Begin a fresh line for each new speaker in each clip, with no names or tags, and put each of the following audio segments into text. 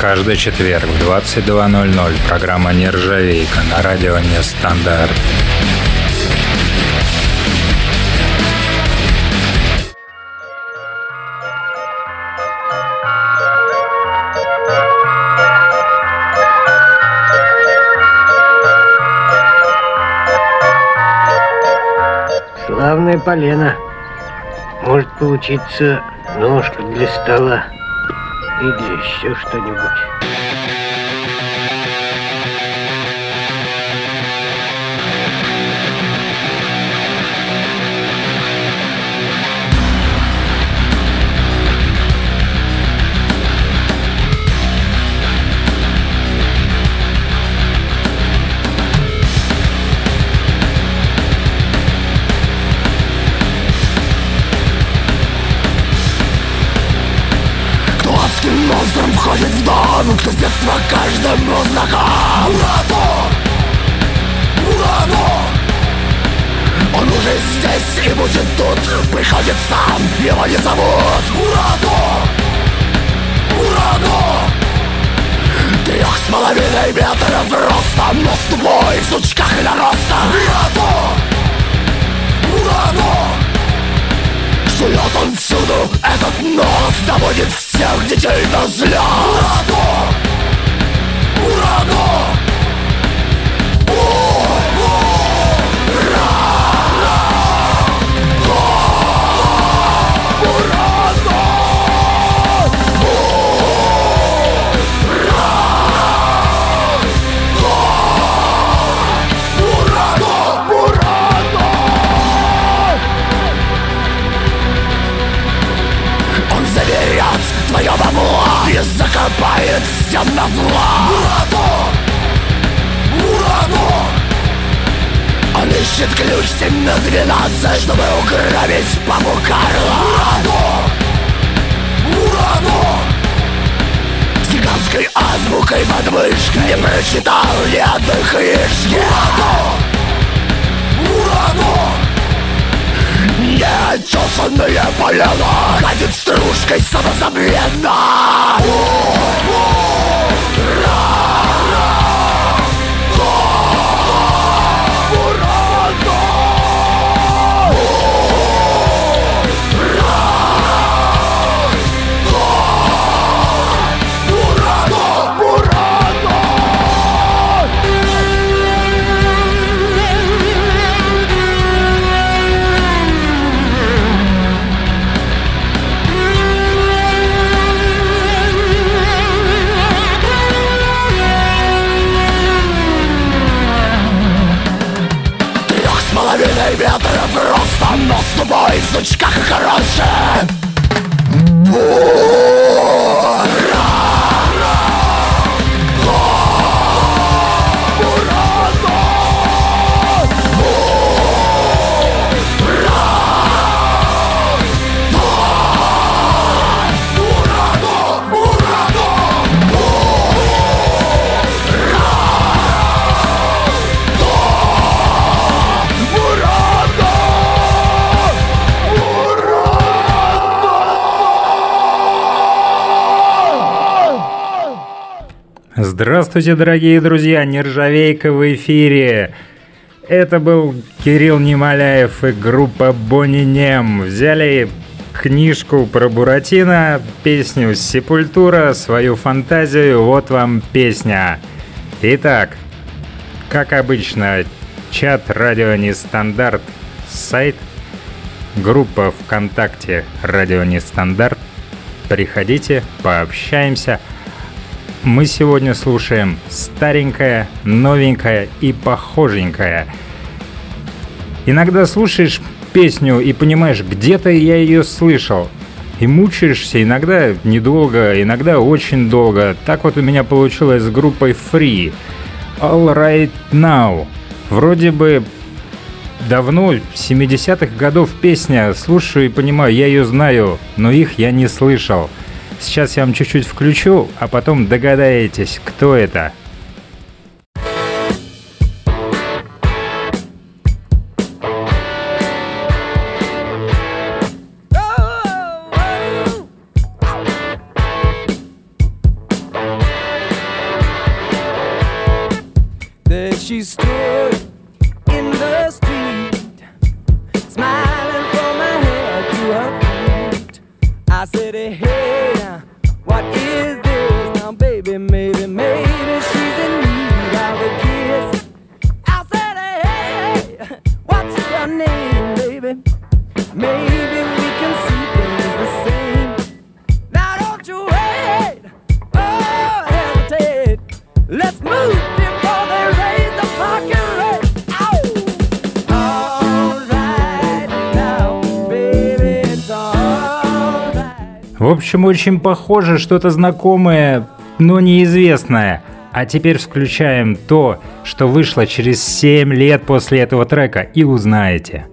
Каждый четверг в 22.00 программа «Нержавейка» на радио «Нестандарт».
Славная полена. Может получиться ножка для стола или еще что-нибудь.
Входит в дом Кто с детства каждому знаком Мурадо! Мурадо! Он уже здесь и будет тут Приходит сам, его не зовут Мурадо! Мурадо! Трех с половиной метров роста Но с тупой в сучках и нароста Мурадо! Мурадо! Сует он всюду этот нос Доводит всех детей до слез Ураду! Ураду! Ищет ключ 7 на 12 Чтобы угробить папу Карла Мураду! Мураду! С гигантской азбукой под мышкой Не прочитал ни одной книжки Мураду! Мураду! Неотесанные полена Ходит стружкой самозабвенно метров с тобой в
Здравствуйте, дорогие друзья! Нержавейка в эфире! Это был Кирилл Немоляев и группа Бонни Нем. Взяли книжку про Буратино, песню «Сепультура», свою фантазию, вот вам песня. Итак, как обычно, чат «Радио Нестандарт», сайт, группа ВКонтакте «Радио Нестандарт». Приходите, пообщаемся – мы сегодня слушаем старенькое, новенькое и похоженькое. Иногда слушаешь песню и понимаешь, где-то я ее слышал. И мучаешься иногда недолго, иногда очень долго. Так вот у меня получилось с группой Free. All Right Now. Вроде бы давно, 70-х годов песня, слушаю и понимаю, я ее знаю, но их я не слышал. Сейчас я вам чуть-чуть включу, а потом догадаетесь, кто это. I said, hey.
Общем, очень похоже, что-то знакомое, но неизвестное. А теперь включаем то, что вышло через 7 лет после этого трека, и узнаете.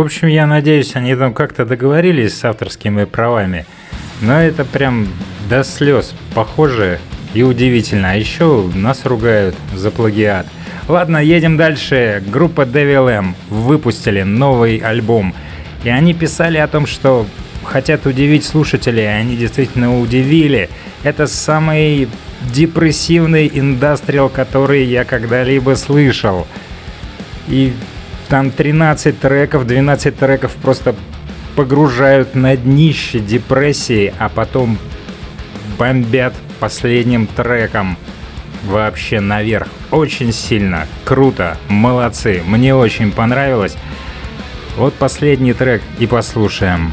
Общем, я надеюсь, они там как-то договорились с авторскими правами. Но это прям до слез похоже и удивительно. А еще нас ругают за плагиат. Ладно, едем дальше. Группа Devil M выпустили новый альбом. И они писали о том, что хотят удивить слушателей, и они действительно удивили. Это самый депрессивный индастриал, который я когда-либо слышал. И там 13 треков, 12 треков просто погружают на днище депрессии, а потом бомбят последним треком.
вообще наверх. Очень сильно. Круто. Молодцы. Мне очень понравилось. Вот последний трек и послушаем.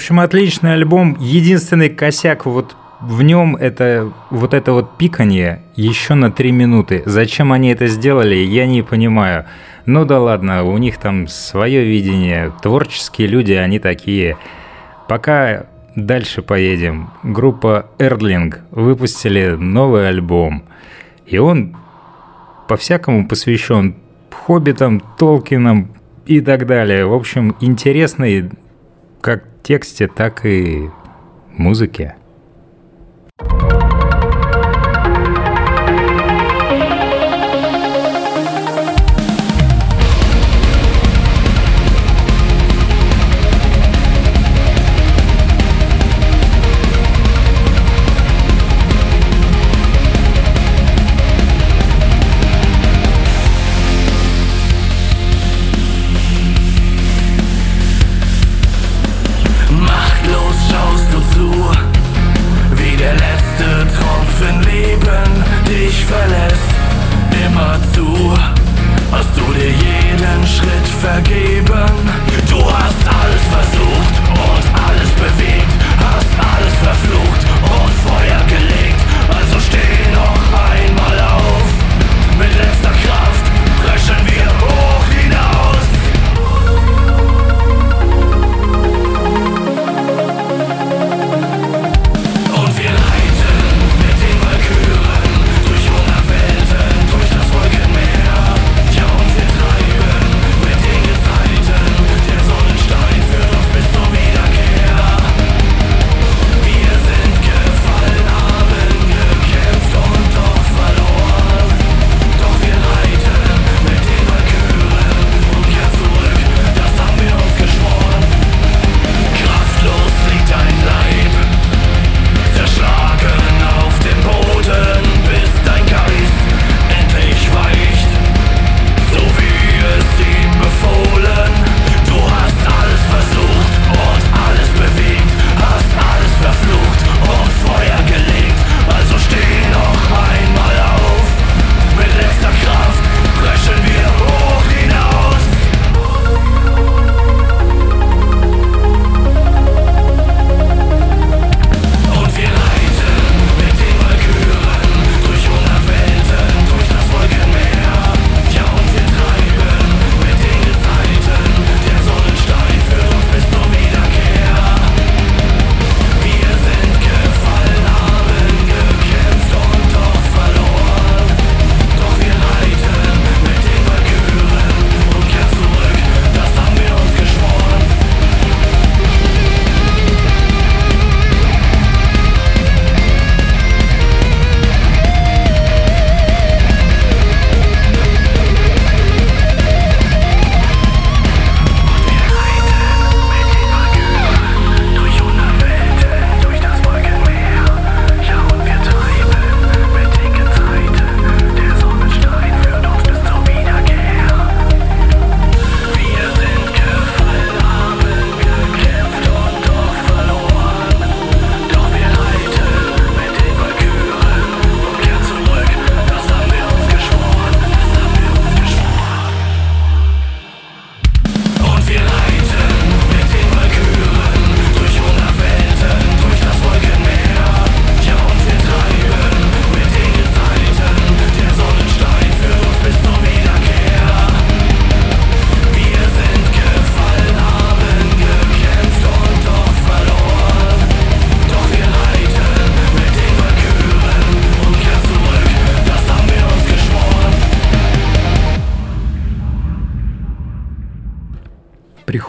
Общем, отличный альбом. Единственный косяк вот в нем это вот это вот пиканье еще на три минуты. Зачем они это сделали, я не понимаю. Ну да ладно, у них там свое видение. Творческие люди, они такие. Пока дальше поедем. Группа Erling выпустили новый альбом. И он по-всякому посвящен хоббитам, Толкинам и так далее. В общем, интересный как тексте, так и музыке.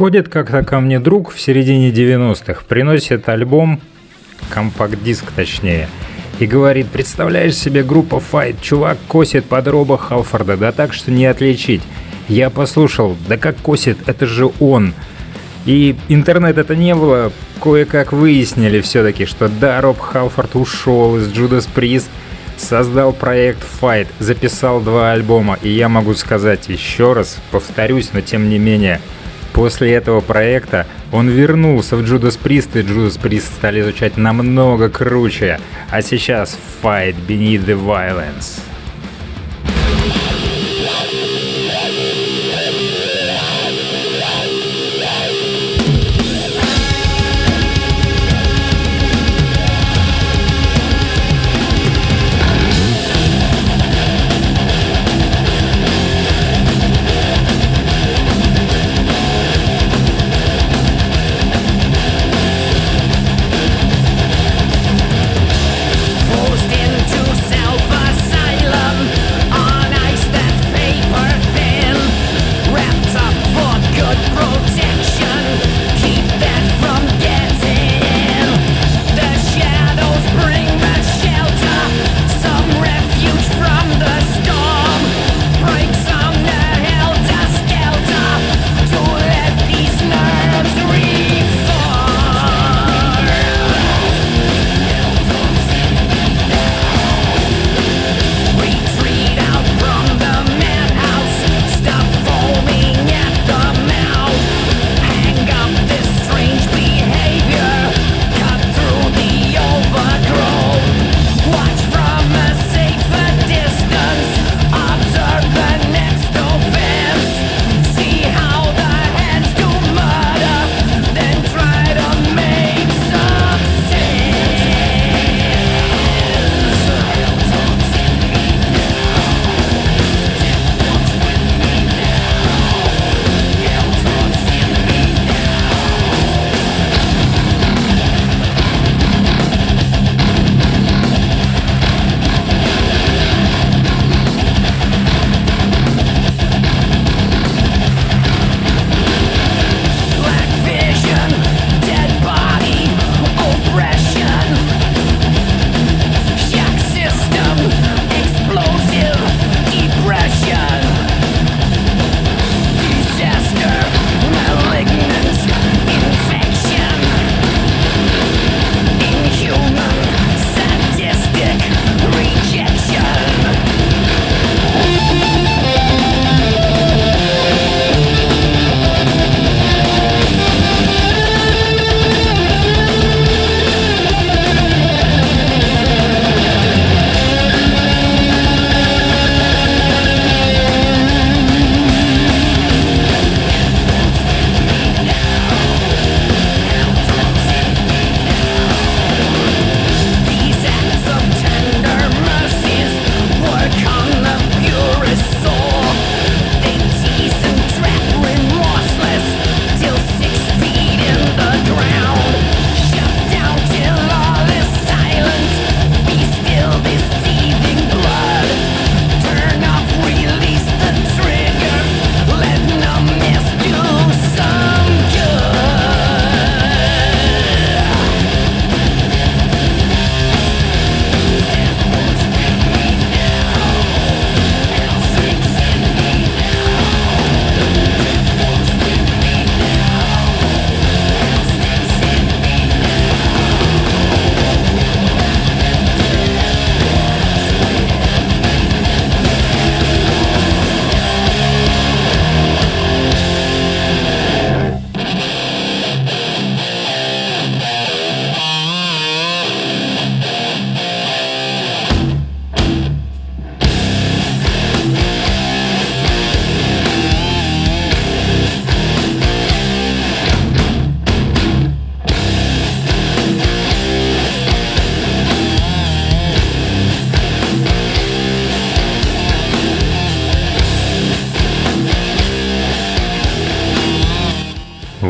Приходит как-то ко мне друг в середине 90-х, приносит альбом, компакт-диск точнее, и говорит, представляешь себе группа Fight, чувак косит под Роба Халфорда, да так, что не отличить. Я послушал, да как косит, это же он. И интернет это не было, кое-как выяснили все-таки, что да, Роб Халфорд ушел из Judas Priest, создал проект Fight, записал два альбома, и я могу сказать еще раз, повторюсь, но тем не менее, после этого проекта он вернулся в Judas Priest, и Judas Priest стали изучать намного круче, а сейчас Fight Beneath the Violence.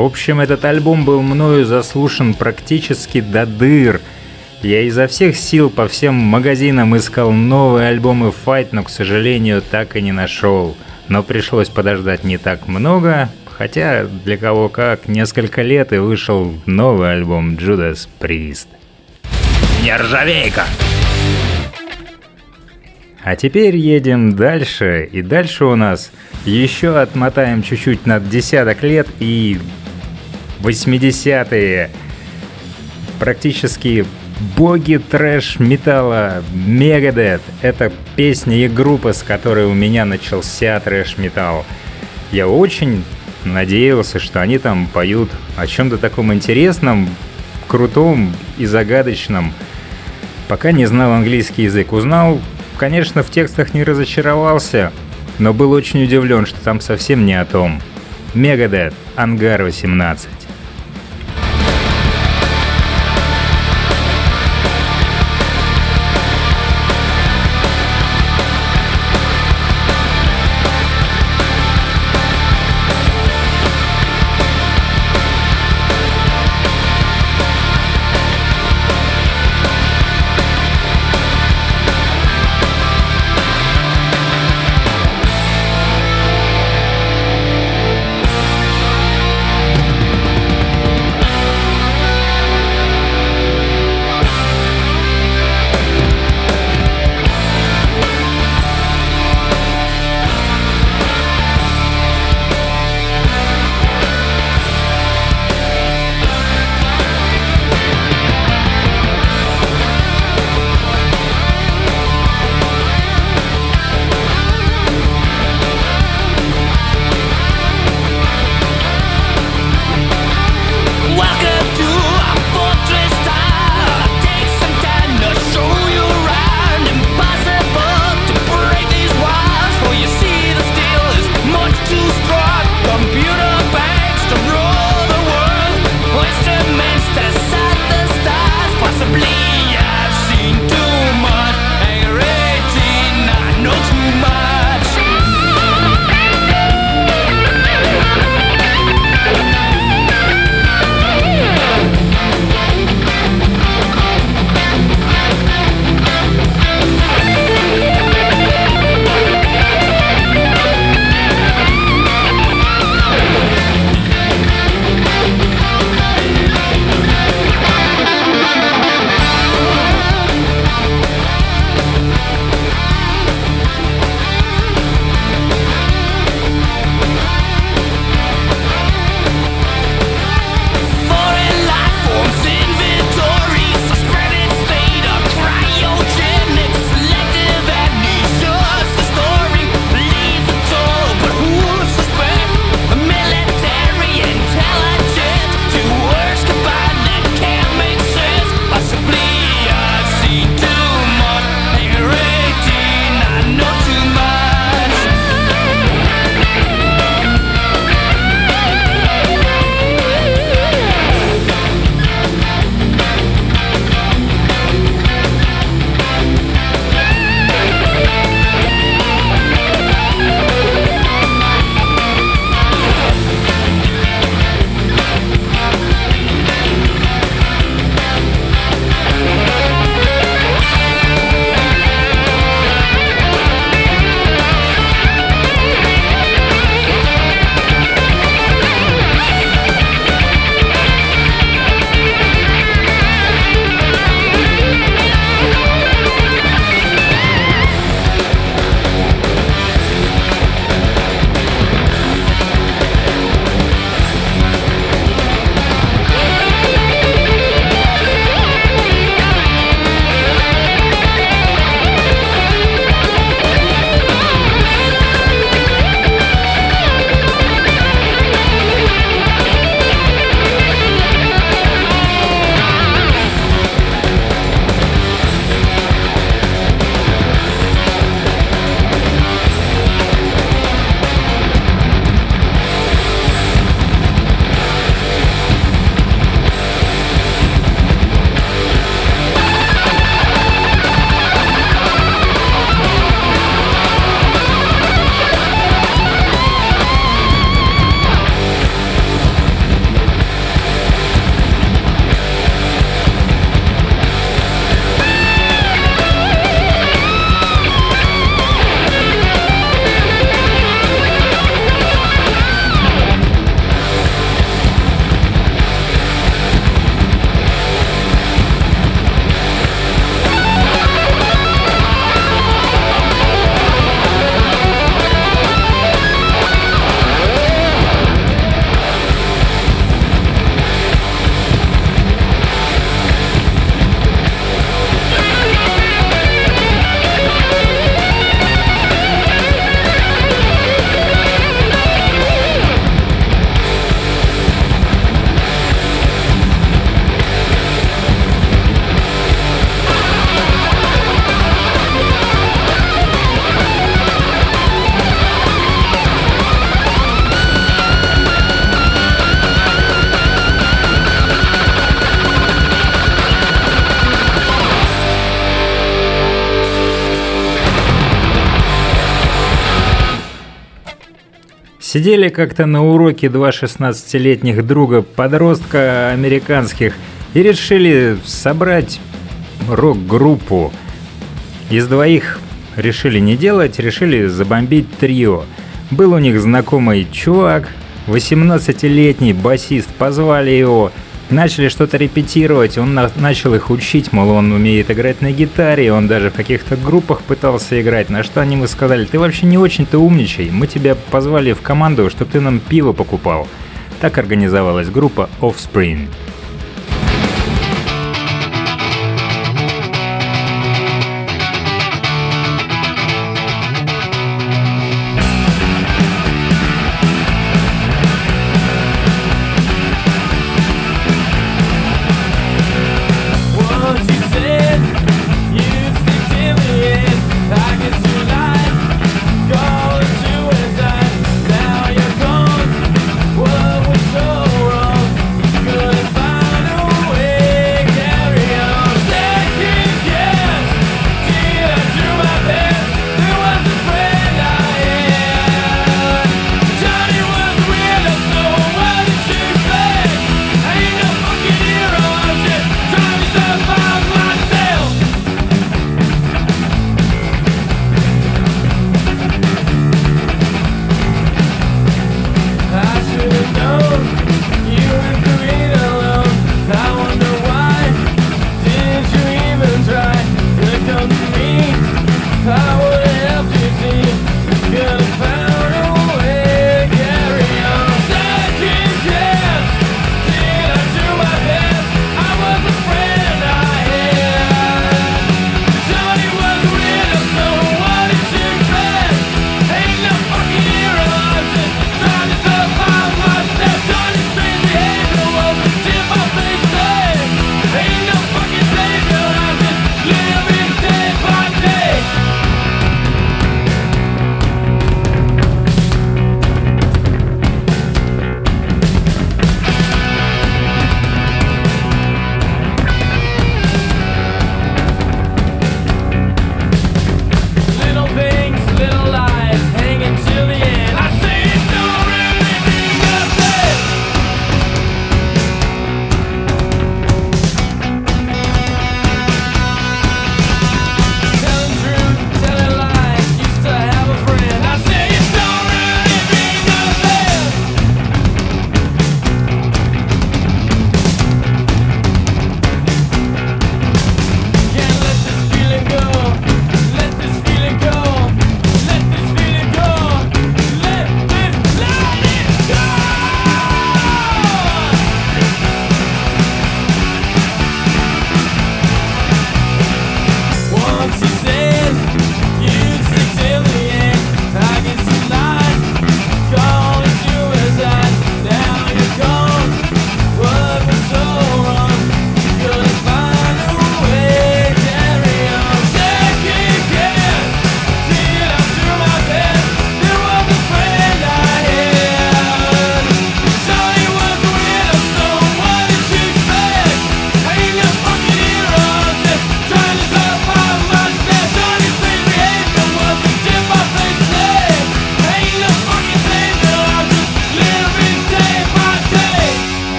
Общем, этот альбом был мною заслушан практически до дыр. Я изо всех сил по всем магазинам искал новые альбомы Fight, но, к сожалению, так и не нашел. Но пришлось подождать не так много,
Хотя для кого как, несколько лет и вышел новый альбом Judas Priest. Нержавейка! А теперь едем дальше, и дальше у нас еще отмотаем чуть-чуть над десяток лет и 80-е. Практически боги трэш-металла Megadeth. Это песня и группа, с которой у меня начался трэш-металл. Я очень надеялся, что они там поют о чем-то таком интересном, крутом и загадочном. Пока не знал английский язык, узнал, конечно, в текстах не разочаровался, но был очень удивлен, что там совсем не о том. Мегадет, Ангар 18. Сидели как-то на уроке два 16-летних друга подростка американских и решили собрать рок-группу. Из двоих решили не делать, решили забомбить трио. Был у них знакомый чувак, 18-летний басист, позвали его, начали что-то репетировать, он на начал их учить, мол, он умеет играть на гитаре, он даже в каких-то группах пытался играть, на что они ему сказали, ты вообще не очень-то умничай, мы тебя позвали в команду, чтобы ты нам пиво покупал. Так организовалась группа Offspring.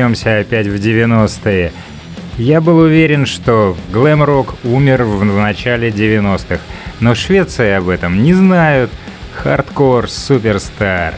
Вернемся опять в 90-е. Я был уверен, что глэм-рок умер в начале 90-х, но Швеция об этом не знают. Хардкор суперстар.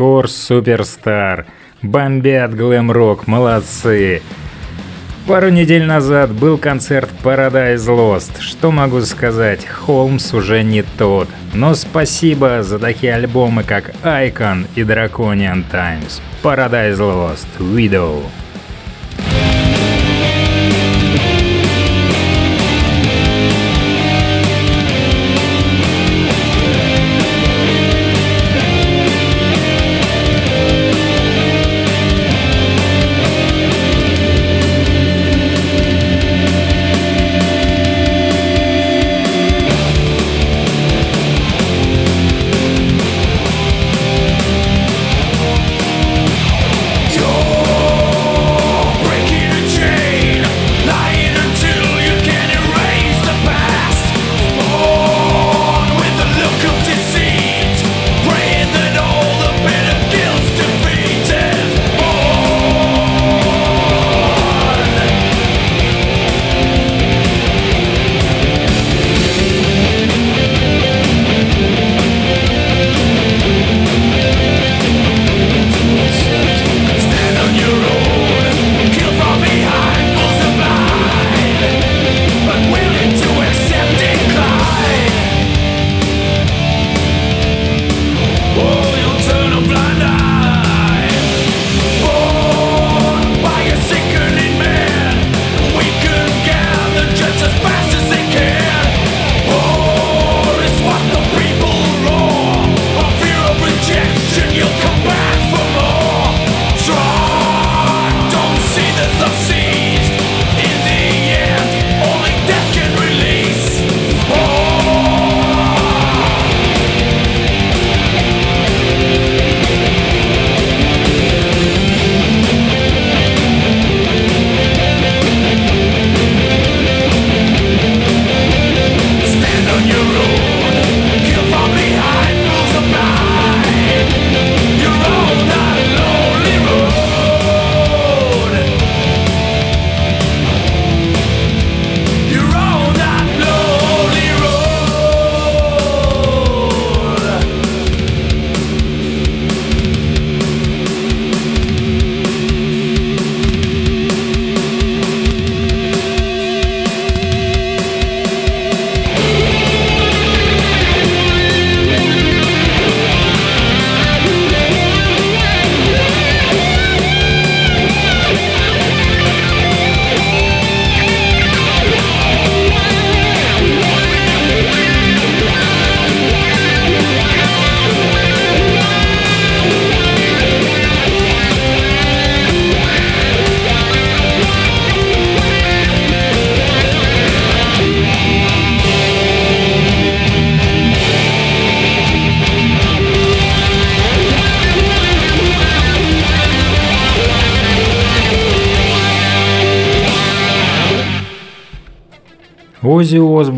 Хардкор суперстар. Бомбят глэм-рок, молодцы. Пару недель назад был концерт Paradise Lost. Что могу сказать, Холмс уже не тот. Но спасибо за такие альбомы, как Icon и Draconian Times. Paradise Lost, Widow.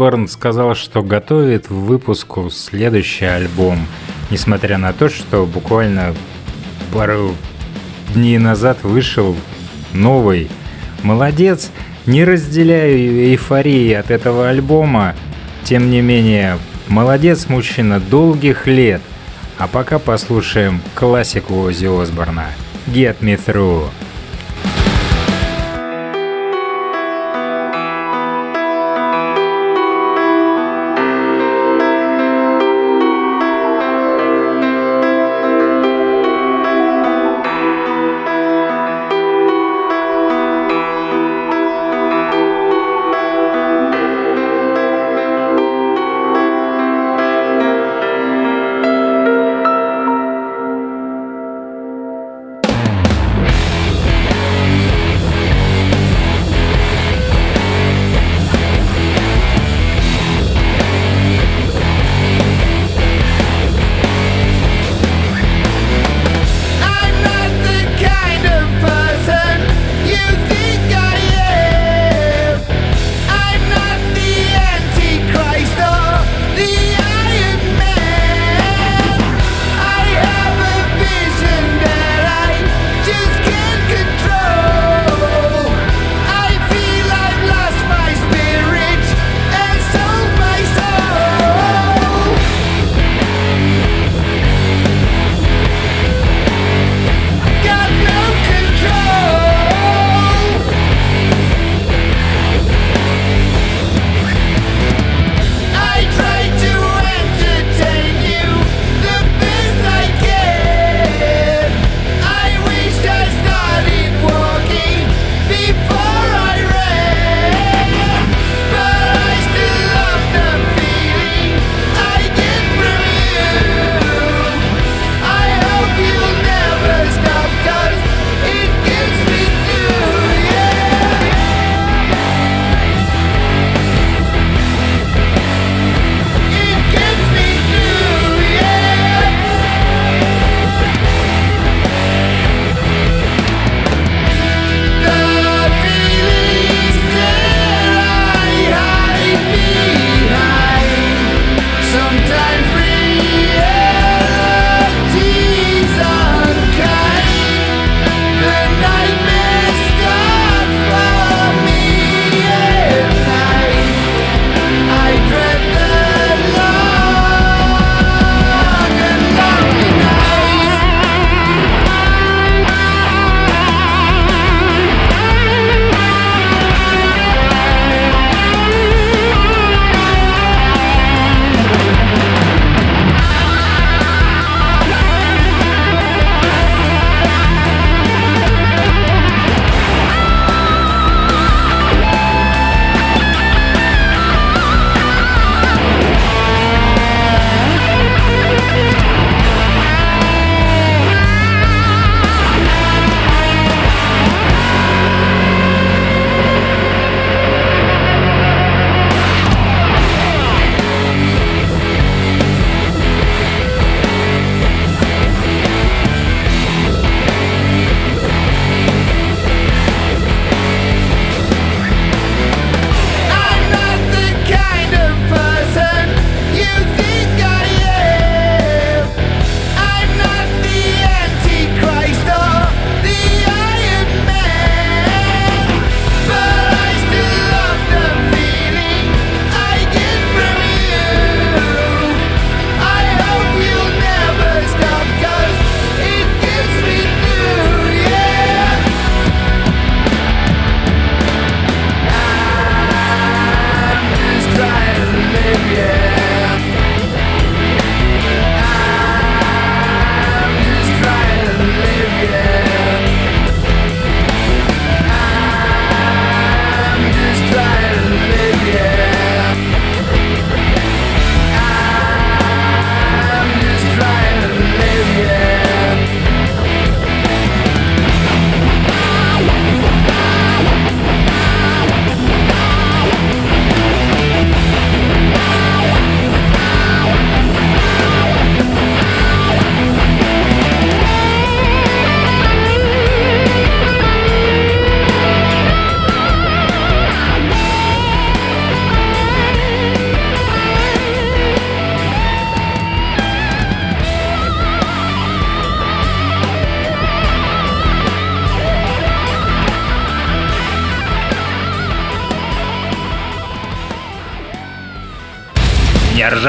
Осборн сказал, что готовит в выпуску следующий альбом, несмотря на то, что буквально пару дней назад вышел новый. Молодец, не разделяю эйфории от этого альбома, тем не менее, молодец мужчина долгих лет. А пока послушаем классику Оззи Осборна «Get Me Through».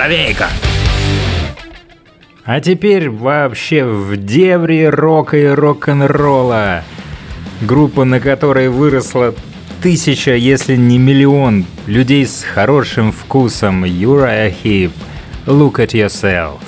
Нержавейка. А теперь вообще в дебри рока и рок-н-ролла. Группа, на которой выросла тысяча, если не миллион людей с хорошим вкусом. Uriah Heep. Look at yourself.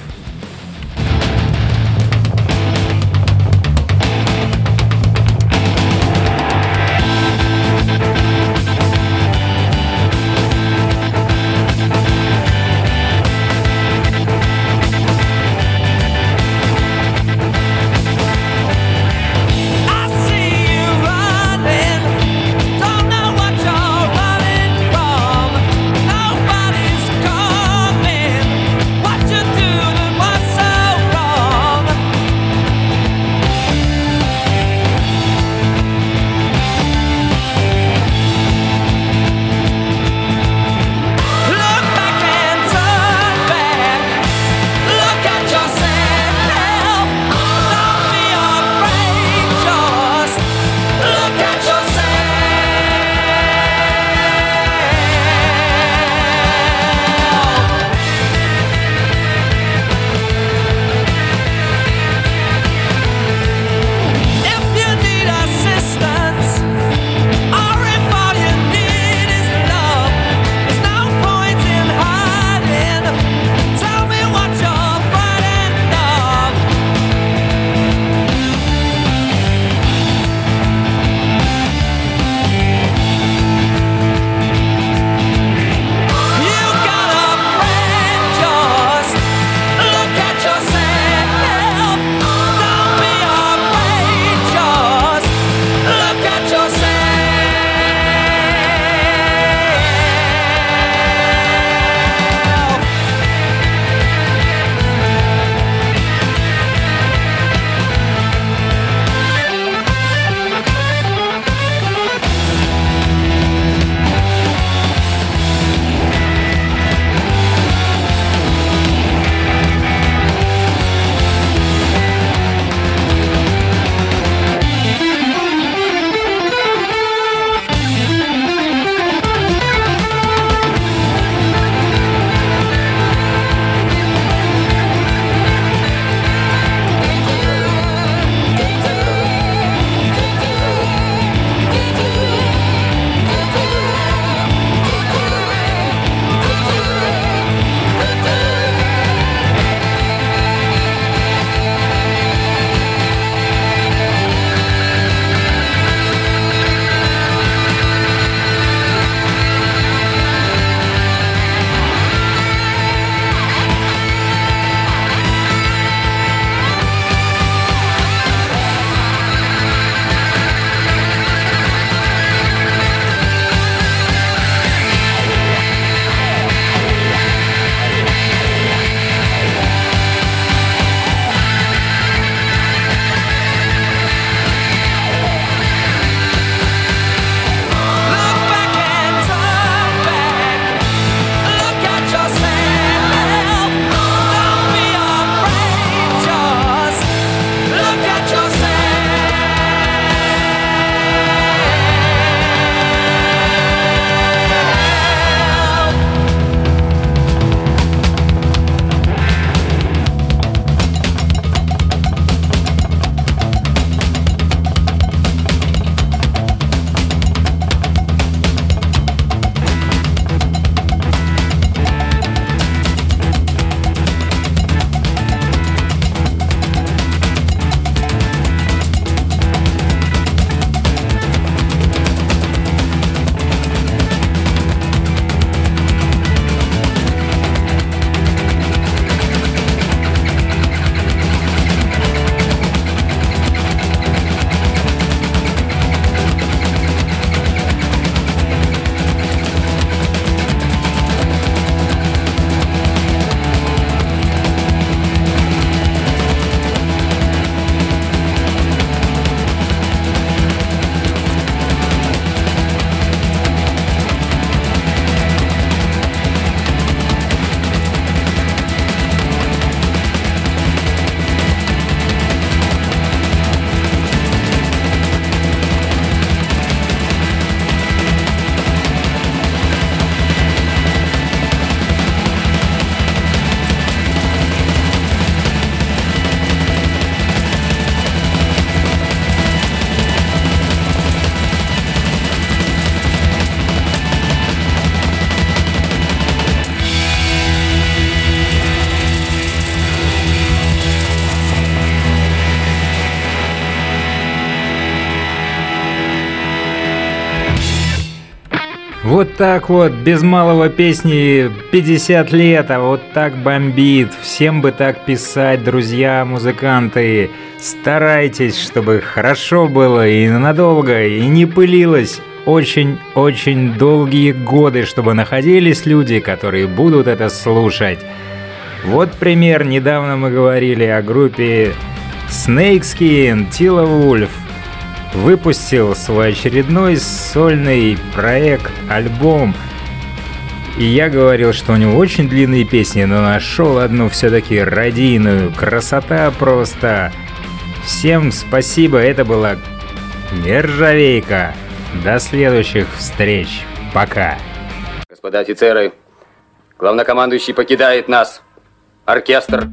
Вот так вот, без малого песни 50 лет, а вот так бомбит. Всем бы так писать, друзья, музыканты. Старайтесь, чтобы хорошо было и надолго, и не пылилось. Очень-очень долгие годы, чтобы находились люди, которые будут это слушать. Вот пример, недавно мы говорили о группе Snakeskin, Tila Wolf, выпустил свой очередной сольный проект, альбом. И я говорил, что у него очень длинные песни, но нашел одну все-таки радийную. Красота просто. Всем спасибо, это была Нержавейка. До следующих встреч. Пока.
Господа офицеры, главнокомандующий покидает нас. Оркестр.